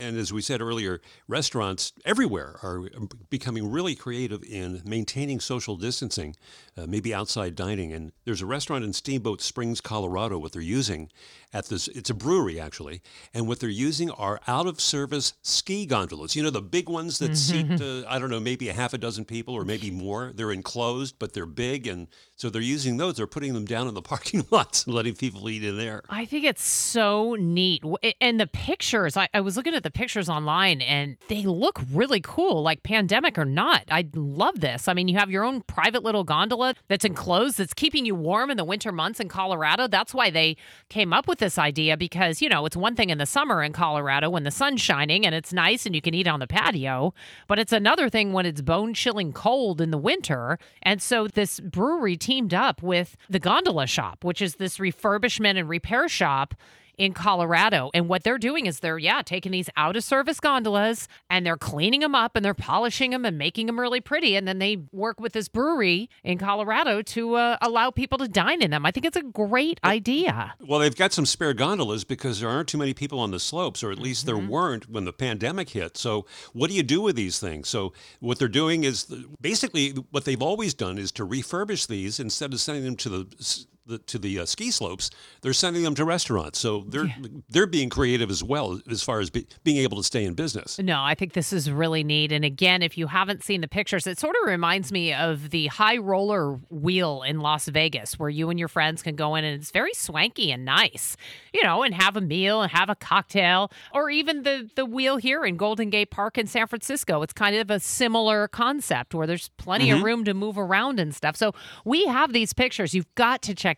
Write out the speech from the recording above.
And as we said earlier, restaurants everywhere are becoming really creative in maintaining social distancing, uh, maybe outside dining. And there's a restaurant in Steamboat Springs, Colorado. What they're using at this, it's a brewery actually, and what they're using are out-of-service ski gondolas. You know, the big ones that seat, uh, I don't know, maybe a half a dozen people or maybe more. They're enclosed, but they're big, and so they're using those. They're putting them down in the parking lots and letting people eat in there. I think it's so neat. And the pictures, I, I was looking at the pictures online and they look really cool, like pandemic or not. I love this. I mean, you have your own private little gondola that's enclosed, that's keeping you warm in the winter months in Colorado. That's why they came up with this idea because, you know, it's one thing in the summer in Colorado when the sun's shining and it's nice and you can eat on the patio, but it's another thing when it's bone chilling cold in the winter. And so this brewery teamed up with the Gondola Shop, which is this refurbishment and repair shop in Colorado. And what they're doing is they're, yeah, taking these out of service gondolas and they're cleaning them up and they're polishing them and making them really pretty. And then they work with this brewery in Colorado to uh, allow people to dine in them. I think it's a great idea. Well, they've got some spare gondolas because there aren't too many people on the slopes, or at least there weren't when the pandemic hit. So, what do you do with these things? So, what they're doing is basically what they've always done is to refurbish these instead of sending them to the the, to the uh, ski slopes, they're sending them to restaurants. So they're they're being creative as well as far as be, being able to stay in business. No, I think this is really neat. And again, if you haven't seen the pictures, it sort of reminds me of the high roller wheel in Las Vegas, where you and your friends can go in and it's very swanky and nice, you know, and have a meal and have a cocktail, or even the the wheel here in Golden Gate Park in San Francisco. It's kind of a similar concept where there's plenty of room to move around and stuff. So we have these pictures. You've got to check